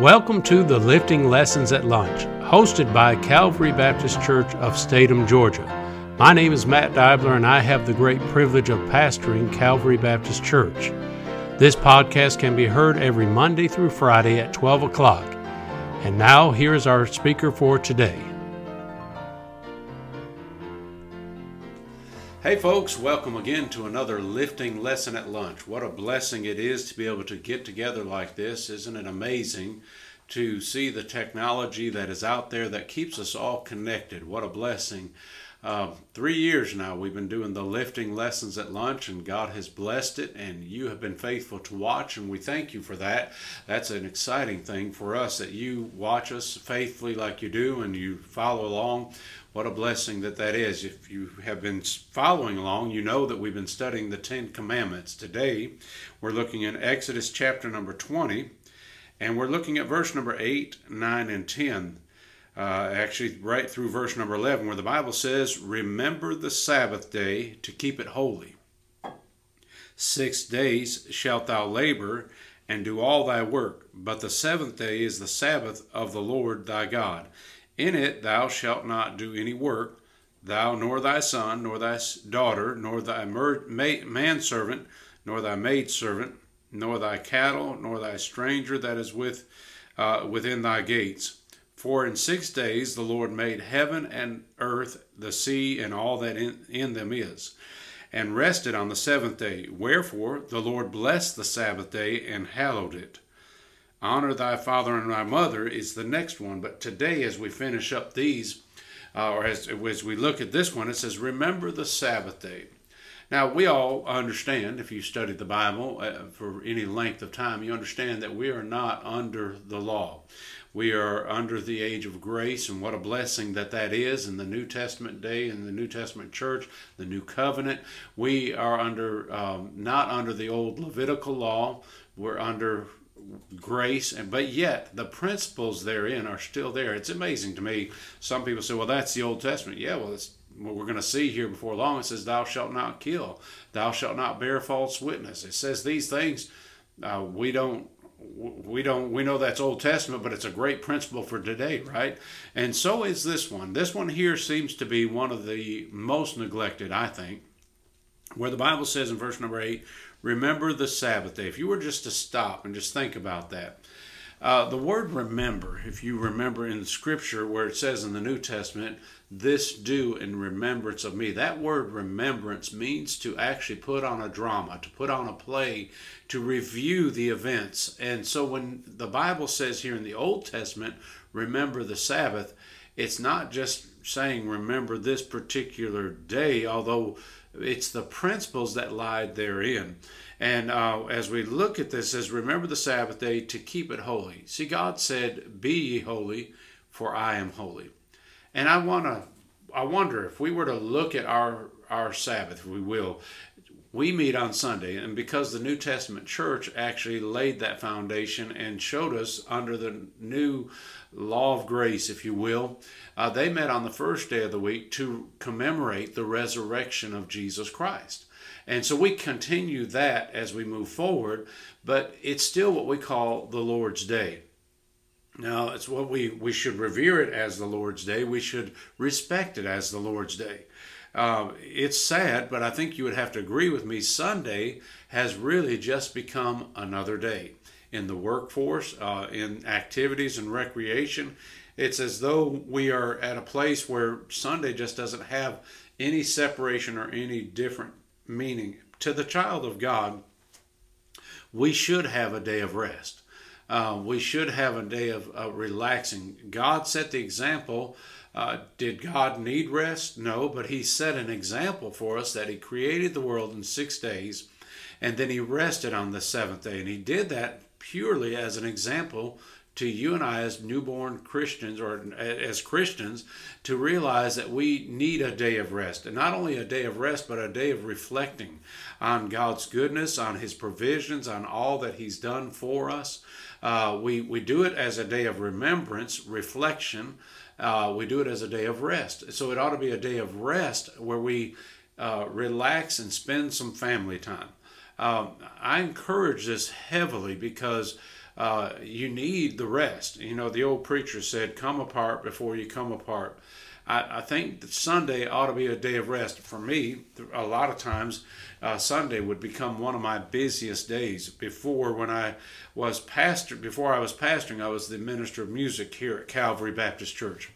Welcome to the Lifting Lessons at Lunch, hosted by Calvary Baptist Church of Statham, Georgia. My name is Matt Dibler, and I have the great privilege of pastoring Calvary Baptist Church. This podcast can be heard every Monday through Friday at 12 o'clock. And now, here is our speaker for today. Hey, folks, welcome again to another lifting lesson at lunch. What a blessing it is to be able to get together like this. Isn't it amazing to see the technology that is out there that keeps us all connected? What a blessing. Uh, three years now we've been doing the lifting lessons at lunch, and God has blessed it, and you have been faithful to watch, and we thank you for that. That's an exciting thing for us that you watch us faithfully like you do, and you follow along what a blessing that that is. If you have been following along, you know that we've been studying the Ten Commandments. Today, we're looking in Exodus chapter number 20, and we're looking at verse number 8, 9, and 10. Uh, actually, right through verse number 11, where the Bible says, Remember the Sabbath day to keep it holy. Six days shalt thou labor and do all thy work, but the seventh day is the Sabbath of the Lord thy God. In it thou shalt not do any work, thou nor thy son, nor thy daughter, nor thy manservant, nor thy maidservant, nor thy cattle, nor thy stranger that is with uh, within thy gates. For in six days the Lord made heaven and earth, the sea, and all that in, in them is, and rested on the seventh day. Wherefore the Lord blessed the Sabbath day and hallowed it. Honor thy father and thy mother is the next one. But today, as we finish up these, uh, or as, as we look at this one, it says, Remember the Sabbath day. Now, we all understand, if you studied the Bible uh, for any length of time, you understand that we are not under the law. We are under the age of grace, and what a blessing that that is in the New Testament day, in the New Testament church, the New Covenant. We are under, um, not under the old Levitical law, we're under grace and but yet the principles therein are still there it's amazing to me some people say well that's the old testament yeah well it's what we're going to see here before long it says thou shalt not kill. Thou shalt not bear false witness. It says these things uh, we don't we don't we know that's old testament but it's a great principle for today right? And so is this one. This one here seems to be one of the most neglected i think where the bible says in verse number 8 remember the Sabbath day. If you were just to stop and just think about that, uh, the word remember, if you remember in Scripture where it says in the New Testament, this do in remembrance of me, that word remembrance means to actually put on a drama, to put on a play, to review the events. And so when the Bible says here in the Old Testament, remember the Sabbath, it's not just saying remember this particular day, although it's the principles that lie therein. And uh, as we look at this, says, remember the Sabbath day to keep it holy. See, God said, "Be ye holy, for I am holy." And I want to, I wonder if we were to look at our our Sabbath, we will. We meet on Sunday, and because the New Testament church actually laid that foundation and showed us under the new law of grace, if you will, uh, they met on the first day of the week to commemorate the resurrection of Jesus Christ. And so we continue that as we move forward, but it's still what we call the Lord's Day. Now, it's what we, we should revere it as the Lord's Day. We should respect it as the Lord's Day. Uh, it's sad, but I think you would have to agree with me. Sunday has really just become another day in the workforce, uh, in activities and recreation. It's as though we are at a place where Sunday just doesn't have any separation or any different meaning. To the child of God, we should have a day of rest. Uh, we should have a day of relaxing. God set the example uh, did God need rest? No, but He set an example for us that He created the world in six days and then He rested on the seventh day. And He did that purely as an example to you and I as newborn Christians or as Christians to realize that we need a day of rest. And not only a day of rest, but a day of reflecting on God's goodness, on His provisions, on all that He's done for us. Uh, we, we do it as a day of remembrance, reflection, uh, we do it as a day of rest. So it ought to be a day of rest where we uh, relax and spend some family time. um, I encourage this heavily because uh, you need the rest. You know, the old preacher said, "Come apart before you come apart." I, I think that Sunday ought to be a day of rest for me. A lot of times, uh, Sunday would become one of my busiest days. Before, when I was pastor, before I was pastoring, I was the minister of music here at Calvary Baptist Church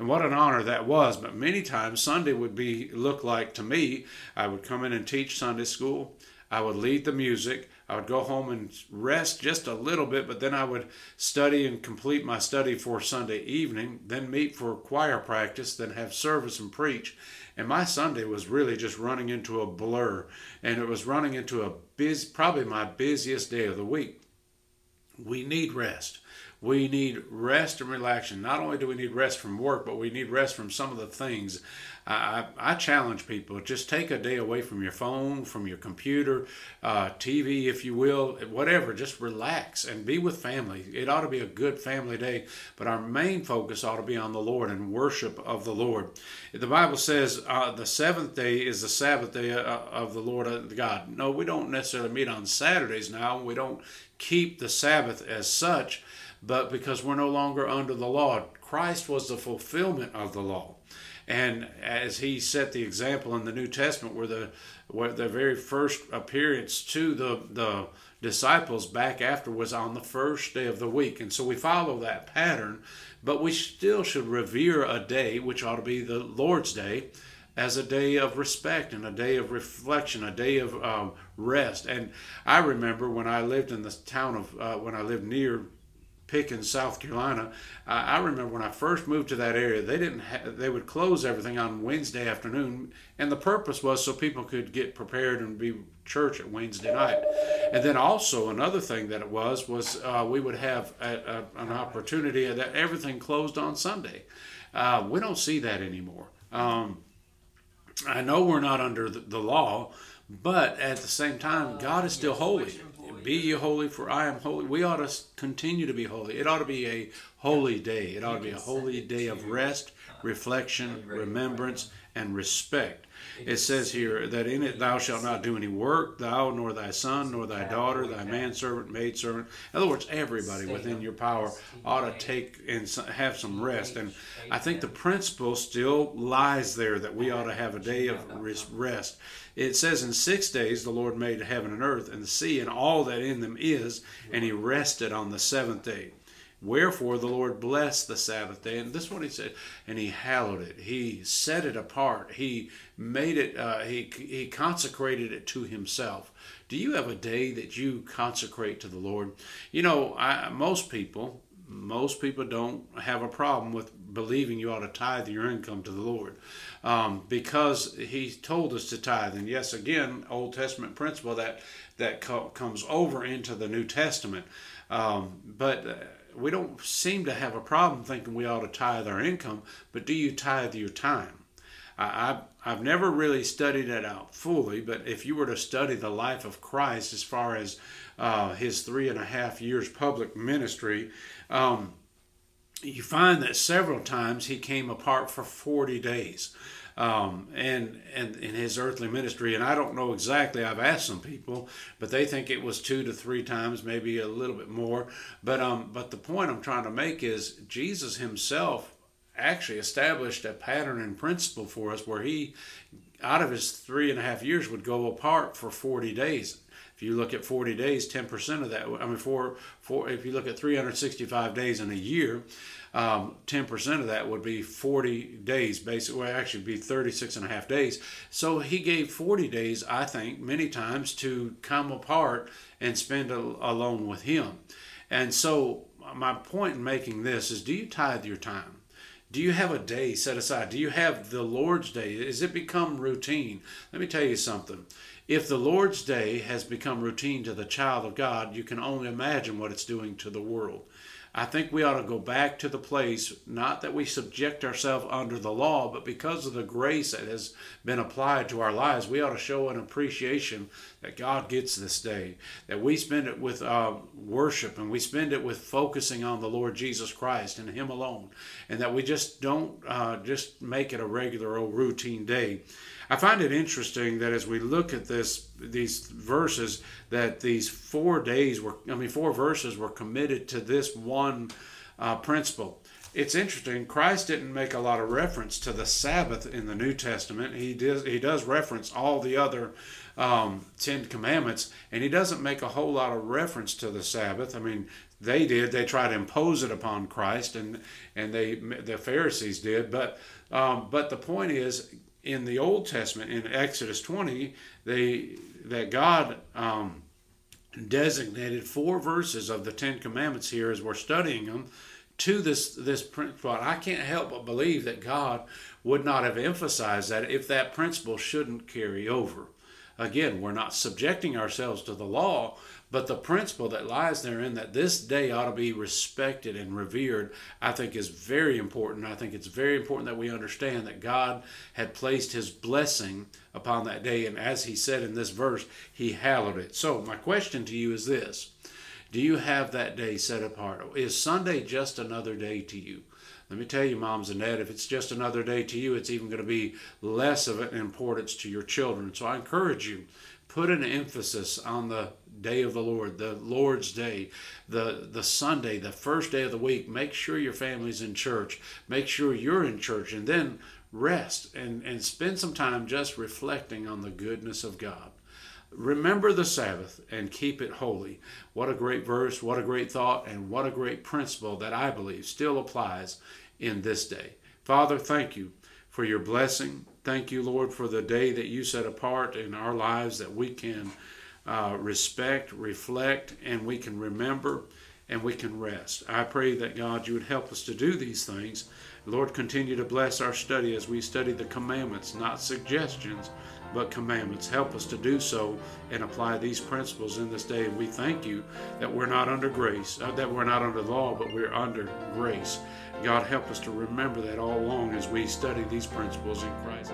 and what an honor that was. But many times Sunday would be look like to me. I would come in and teach Sunday school. I would lead the music. I would go home and rest just a little bit, but then I would study and complete my study for Sunday evening, then meet for choir practice, then have service and preach. And my Sunday was really just running into a blur, and it was running into a busy, probably my busiest day of the week. We need rest. We need rest and relaxation. Not only do we need rest from work, but we need rest from some of the things. I, I, challenge people just take a day away from your phone, from your computer, uh, TV, if you will, whatever. Just relax and be with family. It ought to be a good family day, but our main focus ought to be on the Lord and worship of the Lord. The Bible says uh, the seventh day is the Sabbath day uh, of the Lord uh, God. No, we don't necessarily meet on Saturdays now. We don't keep the Sabbath as such but because we're no longer under the law. Christ was the fulfillment of the law. And as he set the example in the New Testament, where the where the very first appearance to the the disciples back after was on the first day of the week, and so we follow that pattern. But we still should revere a day, which ought to be the Lord's Day, as a day of respect and a day of reflection, a day of um, rest. And I remember when I lived in the town of uh, when I lived near Pickens, South Carolina. I remember when I first moved to that area, they didn't ha- they would close everything on Wednesday afternoon, and the purpose was so people could get prepared and be church at Wednesday night. And then also another thing that it was was uh, we would have a, a, an opportunity that everything closed on Sunday. Uh, we don't see that anymore. Um, I know we're not under the, the law, but at the same time, God is still holy. Be ye holy, for I am holy. We ought to continue to be holy. It ought to be a holy day. It ought to be a holy day of rest, reflection, remembrance, and respect. It says here that in it thou shalt not do any work, thou nor thy son nor thy daughter, thy manservant, maidservant. In other words, everybody within your power ought to take and have some rest. And I think the principle still lies there that we ought to have a day of rest. It says, In six days the Lord made heaven and earth and the sea and all that in them is, and he rested on the seventh day. Wherefore the Lord blessed the Sabbath day, and this is what He said, and He hallowed it. He set it apart. He made it. Uh, he He consecrated it to Himself. Do you have a day that you consecrate to the Lord? You know, I, most people, most people don't have a problem with believing you ought to tithe your income to the Lord, um, because He told us to tithe. And yes, again, Old Testament principle that that co- comes over into the New Testament, um, but. We don't seem to have a problem thinking we ought to tithe our income, but do you tithe your time? I, I've never really studied it out fully, but if you were to study the life of Christ as far as uh, his three and a half years public ministry, um, you find that several times he came apart for 40 days um, and and in his earthly ministry. And I don't know exactly. I've asked some people, but they think it was two to three times, maybe a little bit more. But um, but the point I'm trying to make is Jesus Himself actually established a pattern and principle for us where He, out of His three and a half years, would go apart for 40 days. If you look at 40 days, 10% of that, I mean, for, for if you look at 365 days in a year, um, 10% of that would be 40 days, basically, well, actually be 36 and a half days. So he gave 40 days, I think, many times to come apart and spend a, alone with him. And so my point in making this is do you tithe your time? Do you have a day set aside? Do you have the Lord's day? Has it become routine? Let me tell you something. If the Lord's day has become routine to the child of God, you can only imagine what it's doing to the world. I think we ought to go back to the place, not that we subject ourselves under the law, but because of the grace that has been applied to our lives, we ought to show an appreciation that God gets this day, that we spend it with uh, worship and we spend it with focusing on the Lord Jesus Christ and Him alone, and that we just don't uh, just make it a regular old routine day. I find it interesting that as we look at this, these verses, that these four days were, I mean, four verses were committed to this one uh, principle. It's interesting. Christ didn't make a lot of reference to the Sabbath in the New Testament. He does. He does reference all the other um, Ten Commandments, and he doesn't make a whole lot of reference to the Sabbath. I mean, they did. They tried to impose it upon Christ, and and they the Pharisees did. But um, but the point is, in the Old Testament, in Exodus 20, they that God um, designated four verses of the Ten Commandments here as we're studying them to this this principle. I can't help but believe that God would not have emphasized that if that principle shouldn't carry over. Again, we're not subjecting ourselves to the law, but the principle that lies therein that this day ought to be respected and revered, I think is very important. I think it's very important that we understand that God had placed his blessing upon that day. And as he said in this verse, he hallowed it. So, my question to you is this Do you have that day set apart? Is Sunday just another day to you? Let me tell you, moms and dad, if it's just another day to you, it's even going to be less of an importance to your children. So I encourage you, put an emphasis on the day of the Lord, the Lord's day, the, the Sunday, the first day of the week. Make sure your family's in church. Make sure you're in church. And then rest and, and spend some time just reflecting on the goodness of God. Remember the Sabbath and keep it holy. What a great verse, what a great thought, and what a great principle that I believe still applies in this day. Father, thank you for your blessing. Thank you, Lord, for the day that you set apart in our lives that we can uh, respect, reflect, and we can remember and we can rest. I pray that God, you would help us to do these things. Lord, continue to bless our study as we study the commandments, not suggestions, but commandments. Help us to do so and apply these principles in this day. And we thank you that we're not under grace, uh, that we're not under law, but we're under grace. God, help us to remember that all along as we study these principles in Christ.